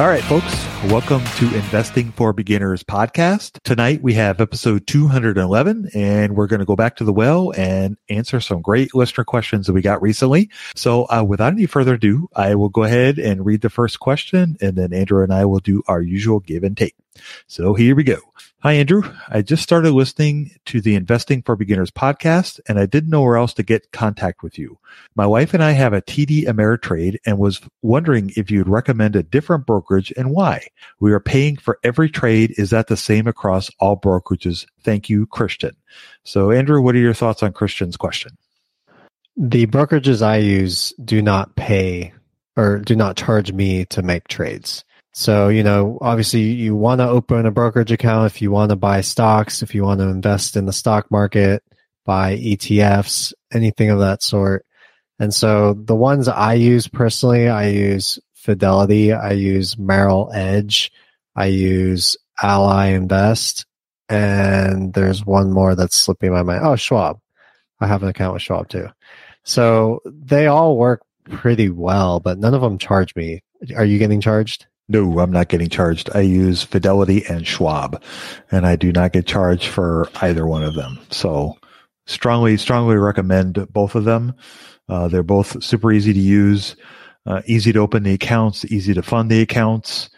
All right, folks, welcome to Investing for Beginners podcast. Tonight we have episode 211 and we're going to go back to the well and answer some great listener questions that we got recently. So uh, without any further ado, I will go ahead and read the first question and then Andrew and I will do our usual give and take. So here we go. Hi, Andrew. I just started listening to the Investing for Beginners podcast and I didn't know where else to get contact with you. My wife and I have a TD Ameritrade and was wondering if you'd recommend a different brokerage and why. We are paying for every trade. Is that the same across all brokerages? Thank you, Christian. So, Andrew, what are your thoughts on Christian's question? The brokerages I use do not pay or do not charge me to make trades. So, you know, obviously you want to open a brokerage account if you want to buy stocks, if you want to invest in the stock market, buy ETFs, anything of that sort. And so the ones I use personally, I use Fidelity, I use Merrill Edge, I use Ally Invest, and there's one more that's slipping my mind. Oh, Schwab. I have an account with Schwab too. So they all work pretty well, but none of them charge me. Are you getting charged? No, I'm not getting charged. I use Fidelity and Schwab, and I do not get charged for either one of them. So strongly, strongly recommend both of them. Uh, they're both super easy to use, uh, easy to open the accounts, easy to fund the accounts.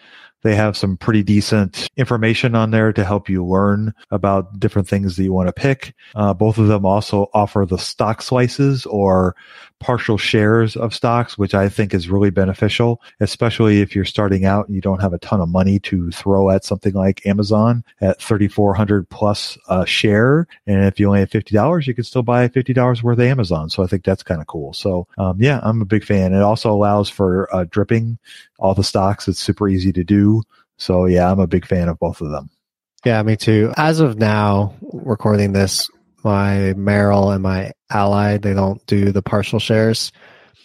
They have some pretty decent information on there to help you learn about different things that you want to pick. Uh, both of them also offer the stock slices or partial shares of stocks, which I think is really beneficial, especially if you're starting out and you don't have a ton of money to throw at something like Amazon at 3,400 plus a share. And if you only have $50, you can still buy $50 worth of Amazon. So I think that's kind of cool. So, um, yeah, I'm a big fan. It also allows for uh, dripping all the stocks. It's super easy to do. So yeah, I'm a big fan of both of them. Yeah, me too. As of now, recording this, my Merrill and my Ally, they don't do the partial shares.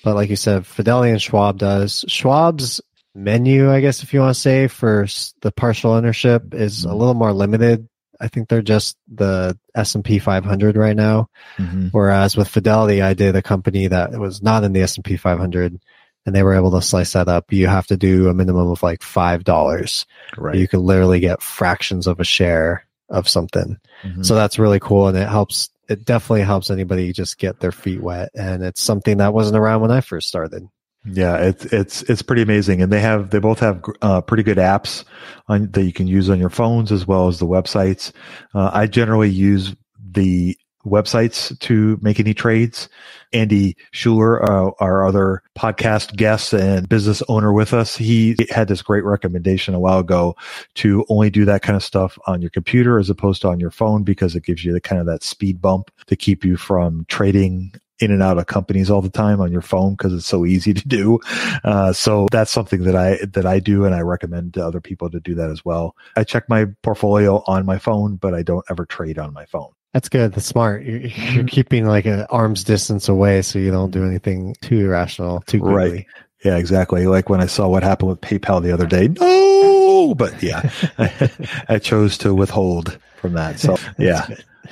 But like you said, Fidelity and Schwab does. Schwab's menu, I guess, if you want to say, for the partial ownership is a little more limited. I think they're just the S&P 500 right now. Mm-hmm. Whereas with Fidelity, I did a company that was not in the S&P 500 and they were able to slice that up. You have to do a minimum of like $5. Right. You can literally get fractions of a share of something. Mm-hmm. So that's really cool. And it helps, it definitely helps anybody just get their feet wet. And it's something that wasn't around when I first started. Yeah, it's it's it's pretty amazing, and they have they both have uh, pretty good apps on, that you can use on your phones as well as the websites. Uh, I generally use the websites to make any trades. Andy Schuler, uh, our other podcast guest and business owner with us, he had this great recommendation a while ago to only do that kind of stuff on your computer as opposed to on your phone because it gives you the kind of that speed bump to keep you from trading in and out of companies all the time on your phone because it's so easy to do. Uh, so that's something that I that I do, and I recommend to other people to do that as well. I check my portfolio on my phone, but I don't ever trade on my phone. That's good. That's smart. You're, you're mm-hmm. keeping like an arm's distance away, so you don't do anything too irrational, too quickly. Right. Yeah, exactly. Like when I saw what happened with PayPal the other day. No, but yeah, I, I chose to withhold from that. So yeah.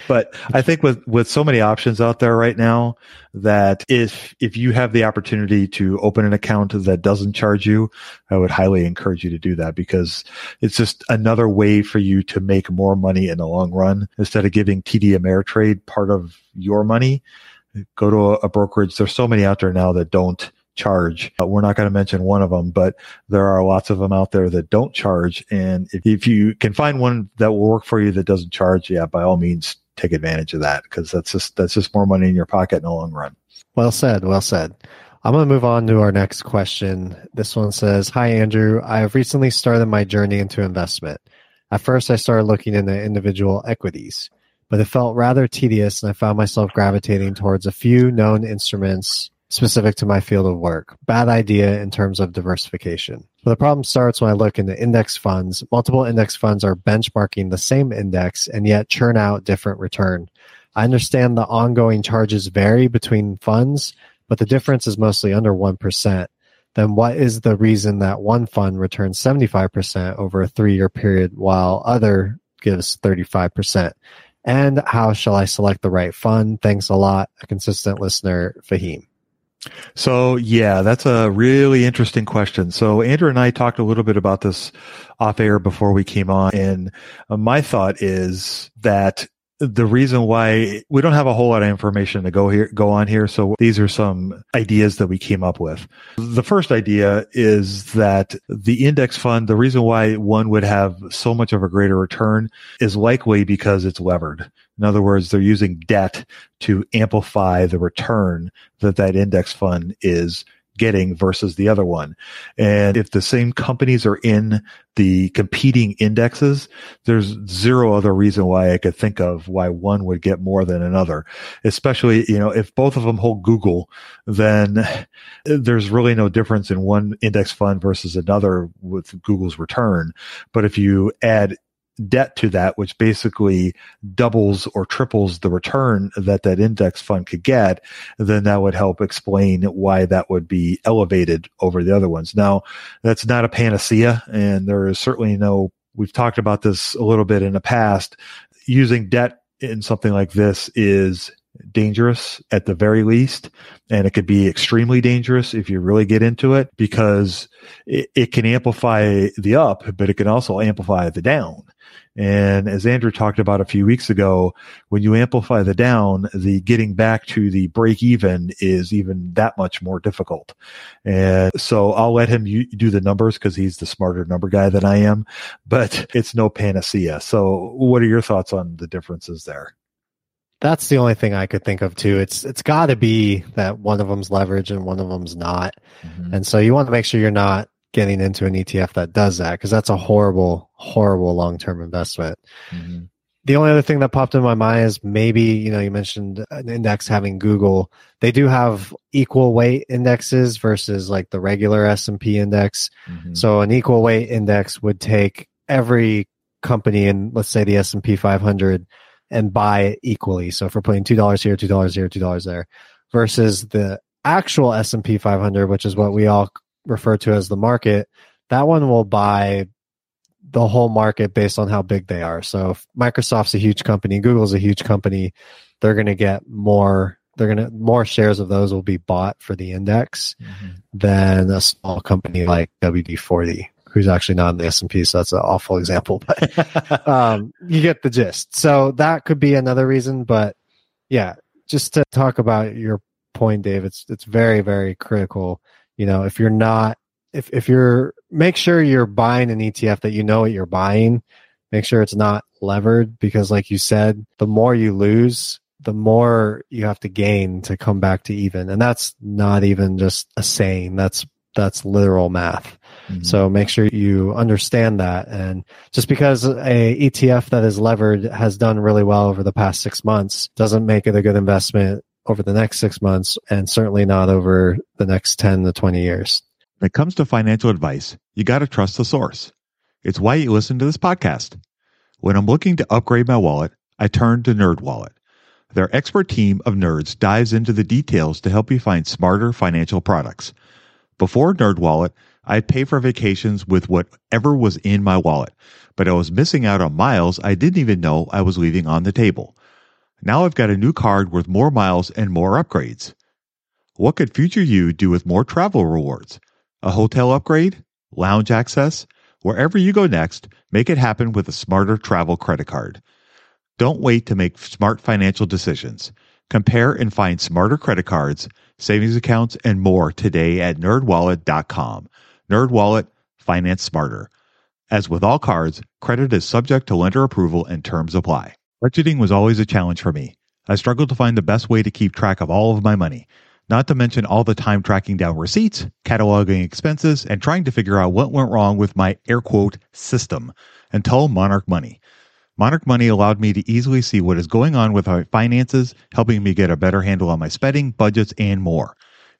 But I think with, with so many options out there right now that if, if you have the opportunity to open an account that doesn't charge you, I would highly encourage you to do that because it's just another way for you to make more money in the long run instead of giving TD Ameritrade part of your money. Go to a, a brokerage. There's so many out there now that don't charge. Uh, we're not going to mention one of them, but there are lots of them out there that don't charge. And if, if you can find one that will work for you that doesn't charge, yeah, by all means, take advantage of that because that's just that's just more money in your pocket in the long run. Well said. Well said. I'm going to move on to our next question. This one says, "Hi Andrew, I have recently started my journey into investment. At first, I started looking into individual equities, but it felt rather tedious, and I found myself gravitating towards a few known instruments specific to my field of work. Bad idea in terms of diversification. But the problem starts when I look into index funds. Multiple index funds are benchmarking the same index and yet churn out different return. I understand the ongoing charges vary between funds, but the difference is mostly under 1%. Then what is the reason that one fund returns 75% over a three year period while other gives 35%? And how shall I select the right fund? Thanks a lot. A consistent listener, Fahim. So yeah, that's a really interesting question. So Andrew and I talked a little bit about this off air before we came on. And uh, my thought is that the reason why we don't have a whole lot of information to go here, go on here. So these are some ideas that we came up with. The first idea is that the index fund, the reason why one would have so much of a greater return is likely because it's levered. In other words, they're using debt to amplify the return that that index fund is getting versus the other one. And if the same companies are in the competing indexes, there's zero other reason why I could think of why one would get more than another. Especially, you know, if both of them hold Google, then there's really no difference in one index fund versus another with Google's return. But if you add debt to that, which basically doubles or triples the return that that index fund could get, then that would help explain why that would be elevated over the other ones. Now, that's not a panacea, and there is certainly no, we've talked about this a little bit in the past. Using debt in something like this is dangerous at the very least. And it could be extremely dangerous if you really get into it because it, it, can amplify the up, but it can also amplify the down. And as Andrew talked about a few weeks ago, when you amplify the down, the getting back to the break even is even that much more difficult. And so I'll let him do the numbers because he's the smarter number guy than I am, but it's no panacea. So what are your thoughts on the differences there? That's the only thing I could think of too. It's it's got to be that one of them's leverage and one of them's not, mm-hmm. and so you want to make sure you're not getting into an ETF that does that because that's a horrible, horrible long term investment. Mm-hmm. The only other thing that popped in my mind is maybe, you know, you mentioned an index having Google. They do have equal weight indexes versus like the regular S&P index. Mm-hmm. So an equal weight index would take every company in let's say the S&P 500 and buy it equally. So if we're putting $2 here, $2 here, $2 there versus the actual S&P 500, which is what we all refer to as the market, that one will buy the whole market based on how big they are. So if Microsoft's a huge company, Google's a huge company, they're going to get more they're going to more shares of those will be bought for the index mm-hmm. than a small company like WD40 who's actually not in the S&P so that's an awful example but um, you get the gist. So that could be another reason but yeah, just to talk about your point Dave, it's it's very very critical you know, if you're not, if, if you're, make sure you're buying an ETF that you know what you're buying. Make sure it's not levered because, like you said, the more you lose, the more you have to gain to come back to even. And that's not even just a saying. That's that's literal math. Mm-hmm. So make sure you understand that. And just because a ETF that is levered has done really well over the past six months doesn't make it a good investment over the next six months and certainly not over the next 10 to 20 years. When it comes to financial advice, you got to trust the source. It's why you listen to this podcast. When I'm looking to upgrade my wallet, I turn to NerdWallet. Their expert team of nerds dives into the details to help you find smarter financial products. Before NerdWallet, I'd pay for vacations with whatever was in my wallet, but I was missing out on miles I didn't even know I was leaving on the table. Now I've got a new card worth more miles and more upgrades. What could future you do with more travel rewards? A hotel upgrade? Lounge access? Wherever you go next, make it happen with a smarter travel credit card. Don't wait to make smart financial decisions. Compare and find smarter credit cards, savings accounts, and more today at nerdwallet.com. NerdWallet, finance smarter. As with all cards, credit is subject to lender approval and terms apply. Budgeting was always a challenge for me. I struggled to find the best way to keep track of all of my money, not to mention all the time tracking down receipts, cataloging expenses, and trying to figure out what went wrong with my air quote system until Monarch Money. Monarch Money allowed me to easily see what is going on with my finances, helping me get a better handle on my spending, budgets, and more.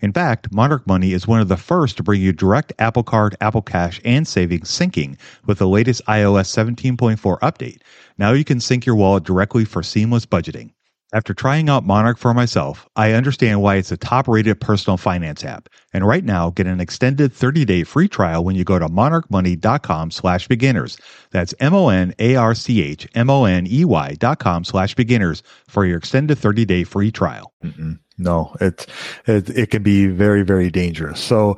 In fact, Monarch Money is one of the first to bring you direct Apple Card, Apple Cash, and savings syncing with the latest iOS 17.4 update. Now you can sync your wallet directly for seamless budgeting. After trying out Monarch for myself, I understand why it's a top rated personal finance app. And right now, get an extended 30 day free trial when you go to monarchmoney.com slash beginners. That's M O N A R C H M O N E Y dot com slash beginners for your extended 30 day free trial. Mm-mm. No, it, it, it can be very very dangerous. So,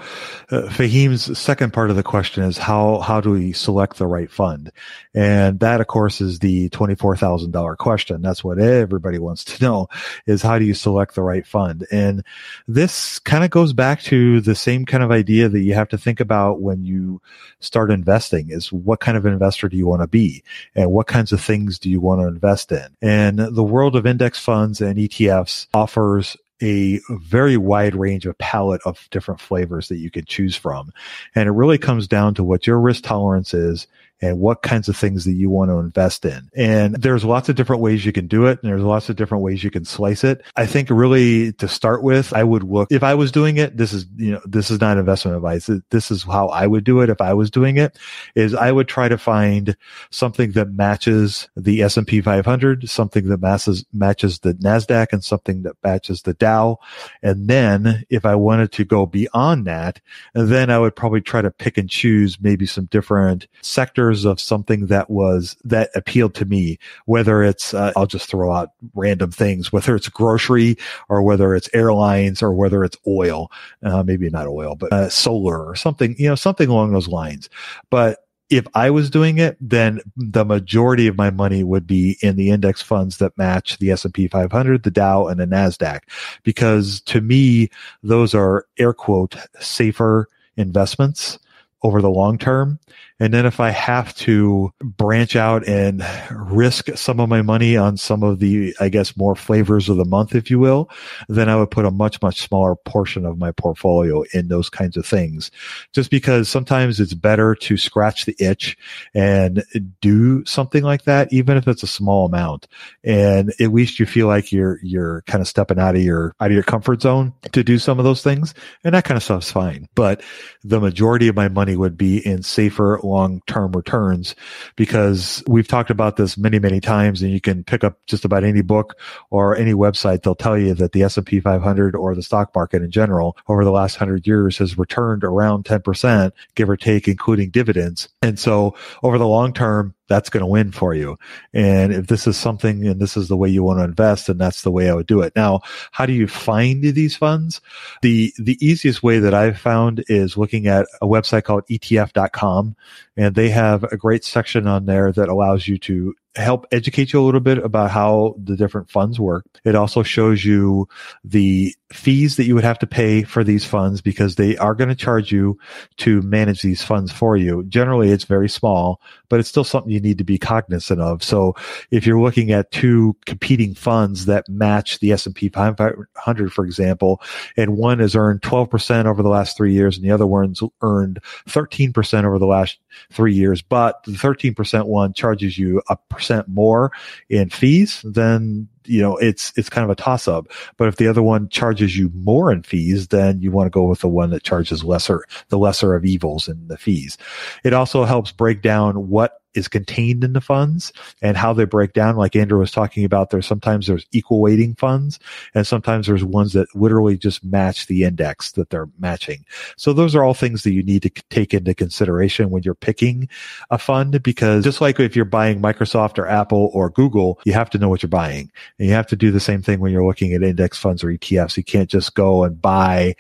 uh, Fahim's second part of the question is how how do we select the right fund, and that of course is the twenty four thousand dollar question. That's what everybody wants to know is how do you select the right fund, and this kind of goes back to the same kind of idea that you have to think about when you start investing is what kind of investor do you want to be, and what kinds of things do you want to invest in, and the world of index funds and ETFs offers a very wide range of palette of different flavors that you can choose from. And it really comes down to what your risk tolerance is and what kinds of things that you want to invest in. And there's lots of different ways you can do it. And there's lots of different ways you can slice it. I think really to start with, I would look, if I was doing it, this is, you know, this is not investment advice. This is how I would do it if I was doing it is I would try to find something that matches the S&P 500, something that matches, matches the NASDAQ and something that matches the Dow. And then if I wanted to go beyond that, then I would probably try to pick and choose maybe some different sectors of something that was that appealed to me whether it's uh, i'll just throw out random things whether it's grocery or whether it's airlines or whether it's oil uh, maybe not oil but uh, solar or something you know something along those lines but if I was doing it, then the majority of my money would be in the index funds that match the S&P 500, the Dow, and the Nasdaq, because to me, those are air quote safer investments over the long term. And then if I have to branch out and risk some of my money on some of the, I guess, more flavors of the month, if you will, then I would put a much, much smaller portion of my portfolio in those kinds of things. Just because sometimes it's better to scratch the itch and do something like that, even if it's a small amount. And at least you feel like you're, you're kind of stepping out of your, out of your comfort zone to do some of those things. And that kind of stuff's fine. But the majority of my money would be in safer long-term returns because we've talked about this many, many times and you can pick up just about any book or any website. They'll tell you that the S&P 500 or the stock market in general over the last hundred years has returned around 10%, give or take, including dividends. And so over the long term, that's going to win for you. And if this is something and this is the way you want to invest, then that's the way I would do it. Now, how do you find these funds? The, the easiest way that I've found is looking at a website called ETF.com and they have a great section on there that allows you to help educate you a little bit about how the different funds work. It also shows you the fees that you would have to pay for these funds because they are going to charge you to manage these funds for you. Generally, it's very small, but it's still something you need to be cognizant of. So if you're looking at two competing funds that match the S&P 500, for example, and one has earned 12% over the last three years and the other one's earned 13% over the last three years, but the 13% one charges you a percent more in fees, then you know it's it's kind of a toss up. But if the other one charges you more in fees, then you want to go with the one that charges lesser, the lesser of evils in the fees. It also helps break down what is contained in the funds and how they break down. Like Andrew was talking about, there's sometimes there's equal weighting funds and sometimes there's ones that literally just match the index that they're matching. So those are all things that you need to take into consideration when you're picking a fund because just like if you're buying Microsoft or Apple or Google, you have to know what you're buying and you have to do the same thing when you're looking at index funds or ETFs. You can't just go and buy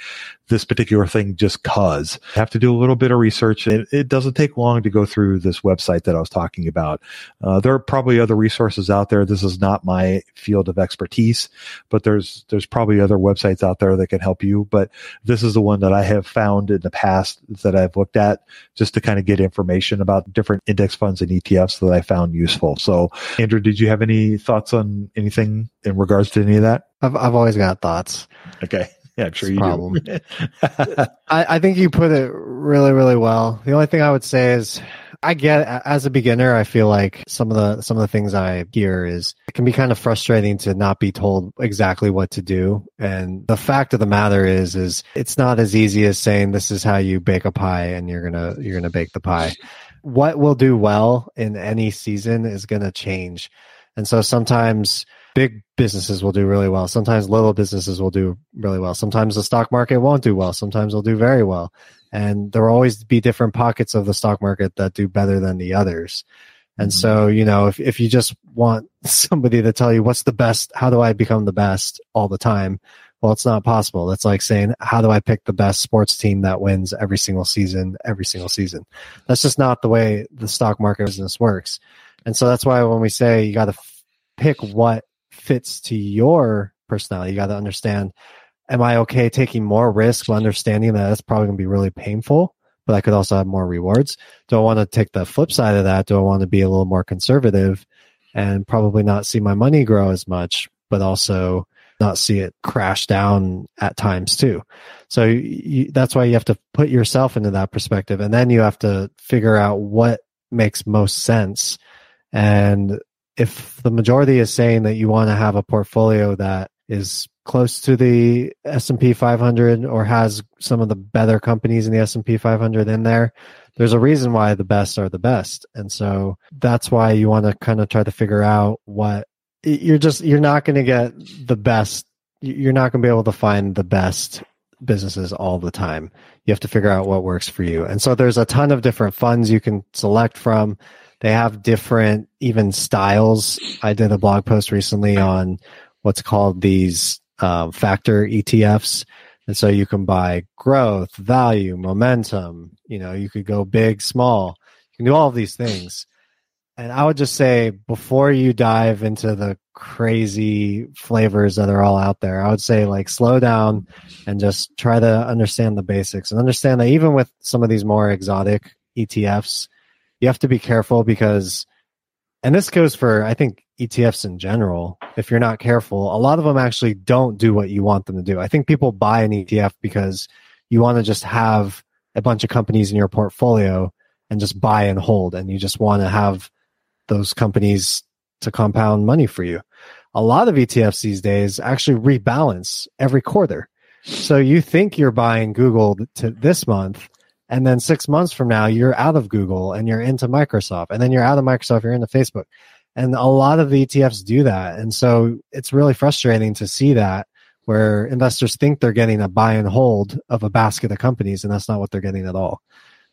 this particular thing just cause. You have to do a little bit of research. It, it doesn't take long to go through this website that I was talking about. Uh, there are probably other resources out there. This is not my field of expertise, but there's there's probably other websites out there that can help you. But this is the one that I have found in the past that I've looked at just to kind of get information about different index funds and ETFs that I found useful. So, Andrew, did you have any thoughts on anything in regards to any of that? I've I've always got thoughts. Okay. Yeah, I'm sure you problem. do. I, I think you put it really, really well. The only thing I would say is I get as a beginner, I feel like some of the some of the things I hear is it can be kind of frustrating to not be told exactly what to do. And the fact of the matter is is it's not as easy as saying this is how you bake a pie and you're gonna you're gonna bake the pie. What will do well in any season is gonna change. And so sometimes big businesses will do really well. Sometimes little businesses will do really well. Sometimes the stock market won't do well. Sometimes they'll do very well. And there will always be different pockets of the stock market that do better than the others. And mm-hmm. so, you know, if, if you just want somebody to tell you what's the best, how do I become the best all the time? Well, it's not possible. That's like saying, how do I pick the best sports team that wins every single season, every single season? That's just not the way the stock market business works. And so that's why when we say you got to f- pick what fits to your personality. You got to understand, am I okay taking more risk understanding that that's probably going to be really painful, but I could also have more rewards? Do I want to take the flip side of that? Do I want to be a little more conservative and probably not see my money grow as much, but also not see it crash down at times too. So you, that's why you have to put yourself into that perspective and then you have to figure out what makes most sense. And if the majority is saying that you want to have a portfolio that is close to the S&P 500 or has some of the better companies in the S&P 500 in there, there's a reason why the best are the best. And so that's why you want to kind of try to figure out what you're just you're not going to get the best you're not going to be able to find the best businesses all the time. You have to figure out what works for you. And so there's a ton of different funds you can select from. They have different even styles. I did a blog post recently on what's called these uh, factor ETFs. And so you can buy growth, value, momentum. You know, you could go big, small. You can do all of these things. And I would just say before you dive into the crazy flavors that are all out there, I would say like slow down and just try to understand the basics and understand that even with some of these more exotic ETFs, you have to be careful because, and this goes for, I think, ETFs in general. If you're not careful, a lot of them actually don't do what you want them to do. I think people buy an ETF because you want to just have a bunch of companies in your portfolio and just buy and hold, and you just want to have those companies to compound money for you. A lot of ETFs these days actually rebalance every quarter. So you think you're buying Google to this month, and then six months from now, you're out of Google and you're into Microsoft. And then you're out of Microsoft, you're into Facebook. And a lot of the ETFs do that. And so it's really frustrating to see that where investors think they're getting a buy and hold of a basket of companies, and that's not what they're getting at all.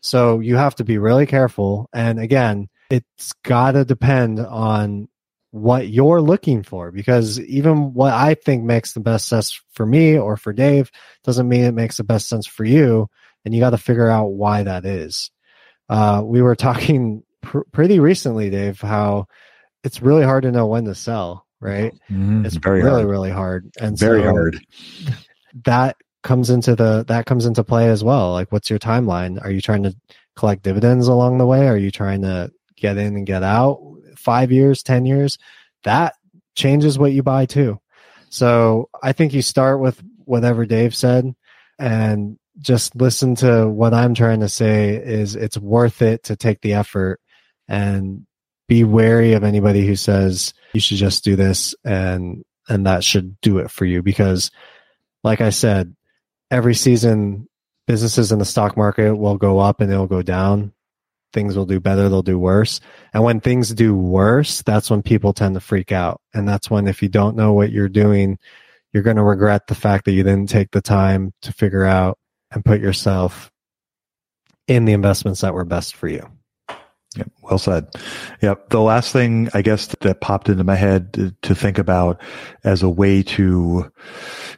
So you have to be really careful. And again, it's got to depend on what you're looking for because even what I think makes the best sense for me or for Dave doesn't mean it makes the best sense for you and you got to figure out why that is. Uh, we were talking pr- pretty recently, Dave, how it's really hard to know when to sell, right? Mm, it's very really, hard. really hard. And Very so hard. that comes into the that comes into play as well. Like, what's your timeline? Are you trying to collect dividends along the way? Are you trying to get in and get out? Five years, ten years? That changes what you buy too. So I think you start with whatever Dave said and just listen to what I'm trying to say is it's worth it to take the effort and be wary of anybody who says you should just do this and and that should do it for you. Because like I said every season businesses in the stock market will go up and it'll go down. Things will do better they'll do worse. And when things do worse that's when people tend to freak out. And that's when if you don't know what you're doing you're going to regret the fact that you didn't take the time to figure out and put yourself in the investments that were best for you Yep, well said. Yep. The last thing I guess that popped into my head to, think about as a way to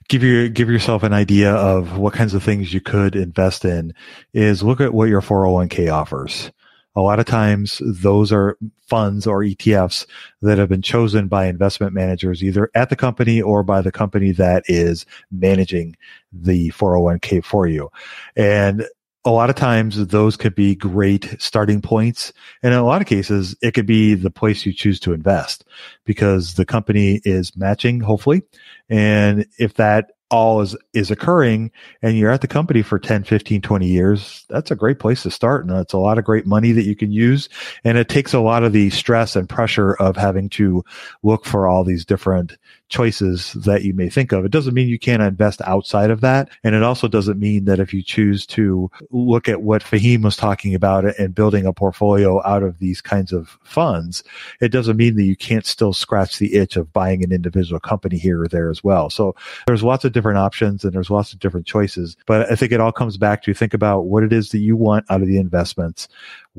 give your give yourself an idea of what kinds of things you could invest in is look at what your 401k offers. A lot of times those are funds or ETFs that have been chosen by investment managers either at the company or by the company that is managing the 401k for you. And a lot of times those could be great starting points. And in a lot of cases, it could be the place you choose to invest because the company is matching, hopefully. And if that all is, is occurring and you're at the company for 10, 15, 20 years, that's a great place to start. And it's a lot of great money that you can use. And it takes a lot of the stress and pressure of having to look for all these different choices that you may think of. It doesn't mean you can't invest outside of that. And it also doesn't mean that if you choose to look at what Fahim was talking about and building a portfolio out of these kinds of funds, it doesn't mean that you can't still scratch the itch of buying an individual company here or there as well. So there's lots of different options and there's lots of different choices. But I think it all comes back to think about what it is that you want out of the investments.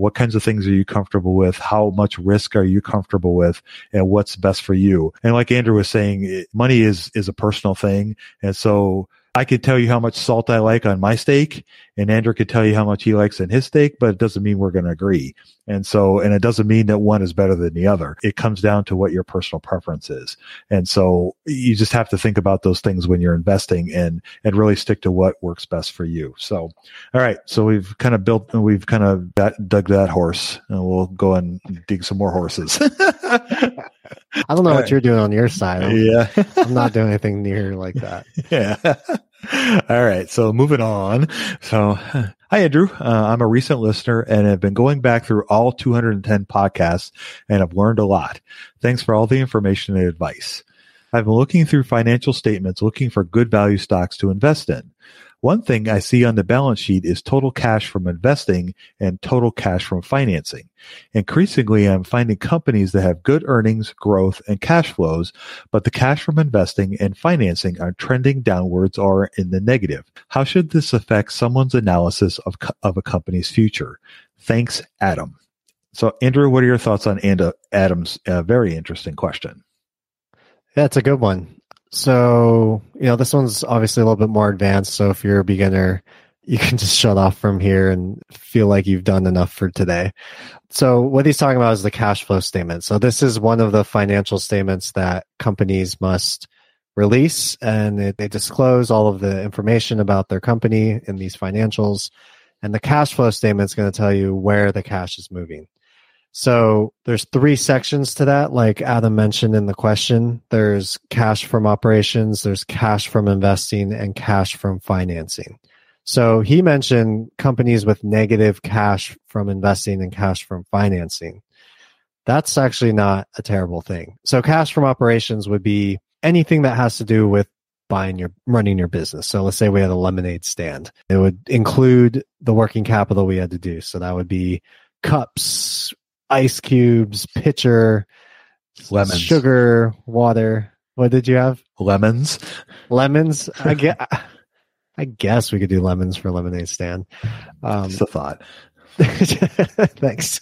What kinds of things are you comfortable with? How much risk are you comfortable with? And what's best for you? And like Andrew was saying, money is, is a personal thing. And so I could tell you how much salt I like on my steak, and Andrew could tell you how much he likes in his steak, but it doesn't mean we're going to agree. And so, and it doesn't mean that one is better than the other. It comes down to what your personal preference is. And so you just have to think about those things when you're investing and, and really stick to what works best for you. So, all right. So we've kind of built, we've kind of dug that horse and we'll go and dig some more horses. I don't know what you're doing on your side. I'm, yeah. I'm not doing anything near like that. yeah. All right. So moving on. So, hi, Andrew. Uh, I'm a recent listener and have been going back through all 210 podcasts and have learned a lot. Thanks for all the information and advice. I've been looking through financial statements looking for good value stocks to invest in. One thing I see on the balance sheet is total cash from investing and total cash from financing. Increasingly, I'm finding companies that have good earnings, growth, and cash flows, but the cash from investing and financing are trending downwards or in the negative. How should this affect someone's analysis of, co- of a company's future? Thanks, Adam. So, Andrew, what are your thoughts on Anda- Adam's uh, very interesting question? It's a good one. So, you know, this one's obviously a little bit more advanced. So if you're a beginner, you can just shut off from here and feel like you've done enough for today. So what he's talking about is the cash flow statement. So this is one of the financial statements that companies must release and they, they disclose all of the information about their company in these financials. And the cash flow statement is going to tell you where the cash is moving. So there's three sections to that, like Adam mentioned in the question. There's cash from operations, there's cash from investing, and cash from financing. So he mentioned companies with negative cash from investing and cash from financing. That's actually not a terrible thing. So cash from operations would be anything that has to do with buying your running your business. So let's say we had a lemonade stand. It would include the working capital we had to do. So that would be cups, ice cubes, pitcher, lemons, sugar, water. What did you have? Lemons. Lemons. I get. I guess we could do lemons for lemonade stand. Um, Just a thought. Thanks.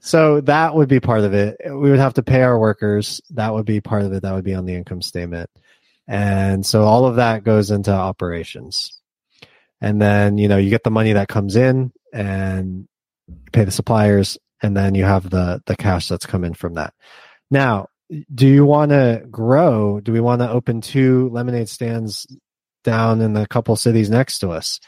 so that would be part of it. We would have to pay our workers. That would be part of it. That would be on the income statement. And so all of that goes into operations. And then, you know, you get the money that comes in and pay the suppliers and then you have the the cash that's come in from that. Now, do you want to grow? Do we want to open two lemonade stands down in the couple cities next to us?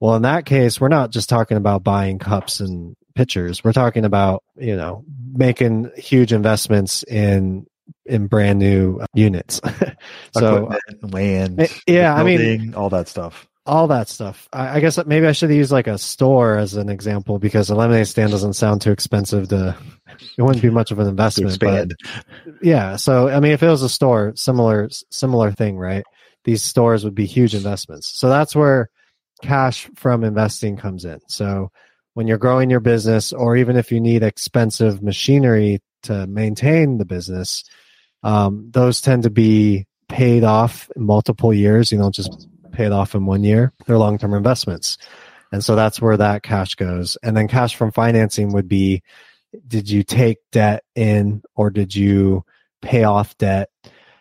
Well, in that case, we're not just talking about buying cups and pitchers. We're talking about, you know, making huge investments in in brand new units. so land, eh, yeah, building, I mean, all that stuff. All that stuff. I, I guess maybe I should use like a store as an example because a lemonade stand doesn't sound too expensive to. It wouldn't be much of an investment. But yeah, so I mean, if it was a store, similar similar thing, right? These stores would be huge investments. So that's where cash from investing comes in. So when you're growing your business, or even if you need expensive machinery to maintain the business, um, those tend to be paid off in multiple years. You don't just pay it off in one year. They're long term investments. And so that's where that cash goes. And then cash from financing would be did you take debt in or did you pay off debt?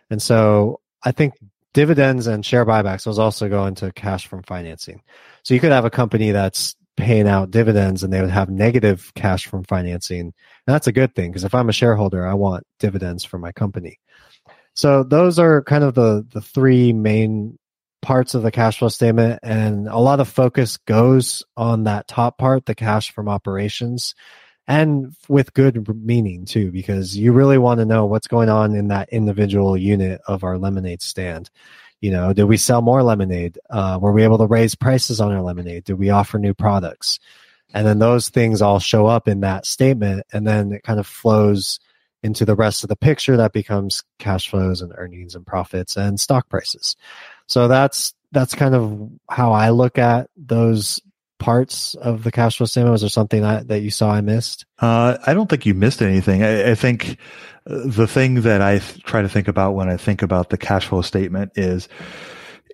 And so I think dividends and share buybacks those also go into cash from financing. So you could have a company that's paying out dividends and they would have negative cash from financing. And that's a good thing because if I'm a shareholder, I want dividends for my company. So those are kind of the the three main parts of the cash flow statement and a lot of focus goes on that top part, the cash from operations and with good meaning too because you really want to know what's going on in that individual unit of our lemonade stand you know, did we sell more lemonade? Uh, were we able to raise prices on our lemonade? Did we offer new products? And then those things all show up in that statement, and then it kind of flows into the rest of the picture that becomes cash flows and earnings and profits and stock prices. So that's that's kind of how I look at those parts of the cash flow statement? Was there something that, that you saw I missed? Uh, I don't think you missed anything. I, I think the thing that I th- try to think about when I think about the cash flow statement is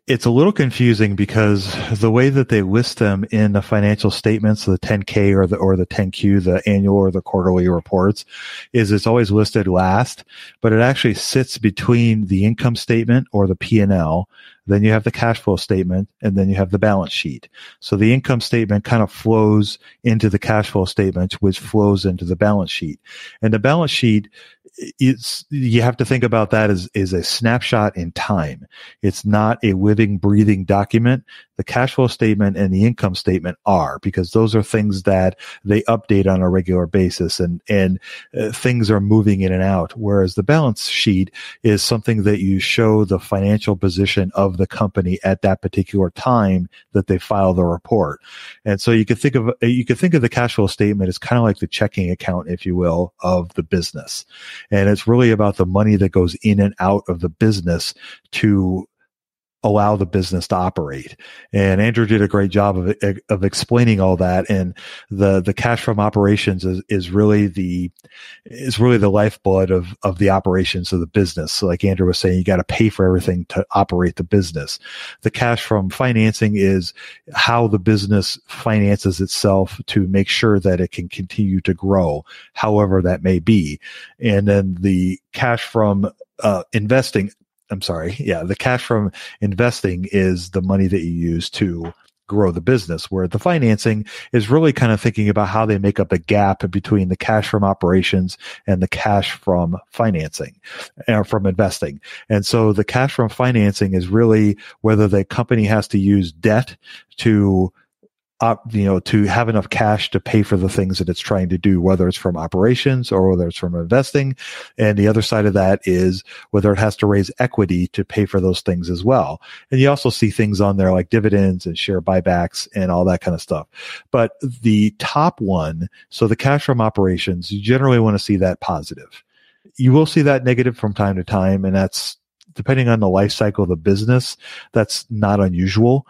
it's a little confusing because the way that they list them in the financial statements, the 10K or the, or the 10Q, the annual or the quarterly reports is it's always listed last, but it actually sits between the income statement or the P&L then you have the cash flow statement and then you have the balance sheet. So the income statement kind of flows into the cash flow statement, which flows into the balance sheet. And the balance sheet it's you have to think about that as is a snapshot in time. It's not a living, breathing document. The cash flow statement and the income statement are because those are things that they update on a regular basis, and and uh, things are moving in and out. Whereas the balance sheet is something that you show the financial position of the company at that particular time that they file the report. And so you could think of you could think of the cash flow statement as kind of like the checking account, if you will, of the business. And it's really about the money that goes in and out of the business to allow the business to operate. And Andrew did a great job of of explaining all that. And the the cash from operations is is really the is really the lifeblood of of the operations of the business. So like Andrew was saying, you got to pay for everything to operate the business. The cash from financing is how the business finances itself to make sure that it can continue to grow, however that may be. And then the cash from uh, investing I'm sorry. Yeah. The cash from investing is the money that you use to grow the business. Where the financing is really kind of thinking about how they make up the gap between the cash from operations and the cash from financing or from investing. And so the cash from financing is really whether the company has to use debt to you know, to have enough cash to pay for the things that it's trying to do, whether it's from operations or whether it's from investing. And the other side of that is whether it has to raise equity to pay for those things as well. And you also see things on there like dividends and share buybacks and all that kind of stuff. But the top one, so the cash from operations, you generally want to see that positive. You will see that negative from time to time, and that's depending on the life cycle of the business, that's not unusual.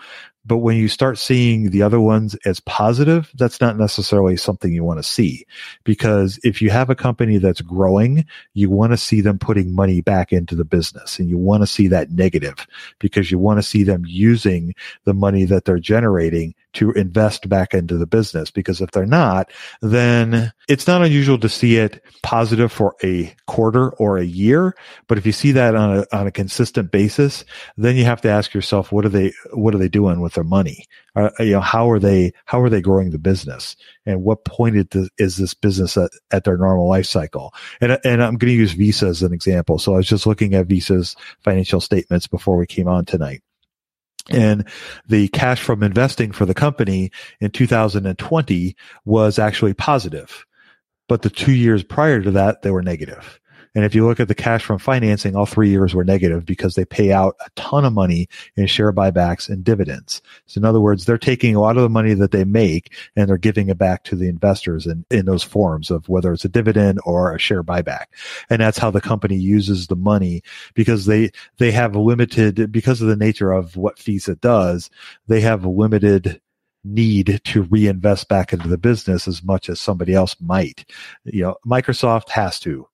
But when you start seeing the other ones as positive, that's not necessarily something you want to see. Because if you have a company that's growing, you want to see them putting money back into the business and you want to see that negative because you want to see them using the money that they're generating to invest back into the business. Because if they're not, then it's not unusual to see it positive for a quarter or a year. But if you see that on a, on a consistent basis, then you have to ask yourself, what are they, what are they doing with their money? Uh, you know, how are they, how are they growing the business? And what point is this business at, at their normal life cycle? And, and I'm going to use Visa as an example. So I was just looking at Visa's financial statements before we came on tonight. And the cash from investing for the company in 2020 was actually positive. But the two years prior to that, they were negative. And if you look at the cash from financing, all three years were negative because they pay out a ton of money in share buybacks and dividends. So in other words, they're taking a lot of the money that they make and they're giving it back to the investors in, in those forms of whether it's a dividend or a share buyback. And that's how the company uses the money because they, they have a limited, because of the nature of what Visa does, they have a limited need to reinvest back into the business as much as somebody else might. You know, Microsoft has to.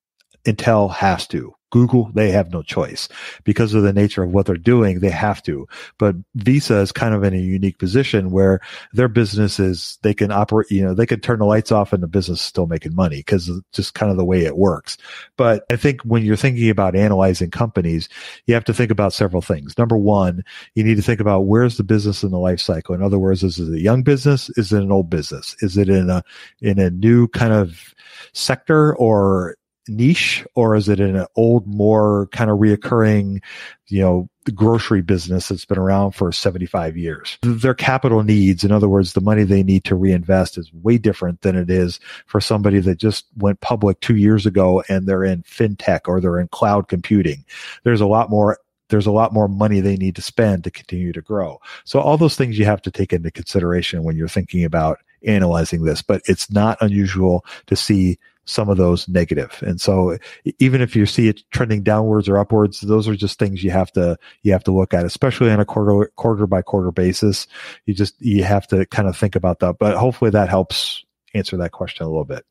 Intel has to. Google, they have no choice because of the nature of what they're doing. They have to, but Visa is kind of in a unique position where their business is, they can operate, you know, they can turn the lights off and the business is still making money because just kind of the way it works. But I think when you're thinking about analyzing companies, you have to think about several things. Number one, you need to think about where's the business in the life cycle. In other words, is it a young business? Is it an old business? Is it in a, in a new kind of sector or niche or is it in an old, more kind of reoccurring, you know, grocery business that's been around for 75 years? Their capital needs, in other words, the money they need to reinvest is way different than it is for somebody that just went public two years ago and they're in fintech or they're in cloud computing. There's a lot more there's a lot more money they need to spend to continue to grow. So all those things you have to take into consideration when you're thinking about analyzing this, but it's not unusual to see some of those negative. And so even if you see it trending downwards or upwards, those are just things you have to, you have to look at, especially on a quarter, quarter by quarter basis. You just, you have to kind of think about that, but hopefully that helps answer that question a little bit.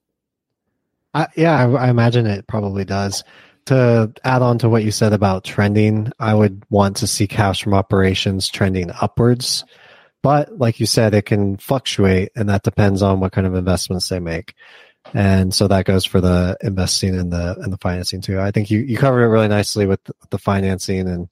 Yeah, I, I imagine it probably does. To add on to what you said about trending, I would want to see cash from operations trending upwards. But like you said, it can fluctuate and that depends on what kind of investments they make and so that goes for the investing and the and the financing too. I think you you covered it really nicely with the, financing and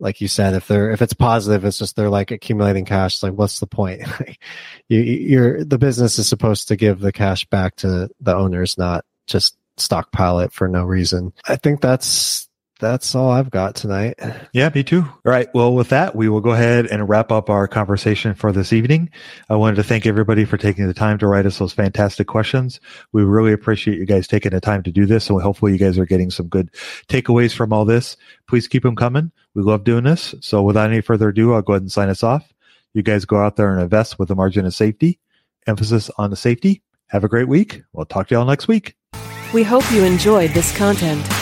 like you said, if they're if it's positive, it's just they're like accumulating cash. It's like, what's the point? you, you're the business is supposed to give the cash back to the owners, not just stockpile it for no reason. I think that's that's all I've got tonight. Yeah, me too. All right. Well, with that, we will go ahead and wrap up our conversation for this evening. I wanted to thank everybody for taking the time to write us those fantastic questions. We really appreciate you guys taking the time to do this. And hopefully you guys are getting some good takeaways from all this. Please keep them coming. We love doing this. So without any further ado, I'll go ahead and sign us off. You guys go out there and invest with a margin of safety. Emphasis on the safety. Have a great week. We'll talk to y'all next week. We hope you enjoyed this content.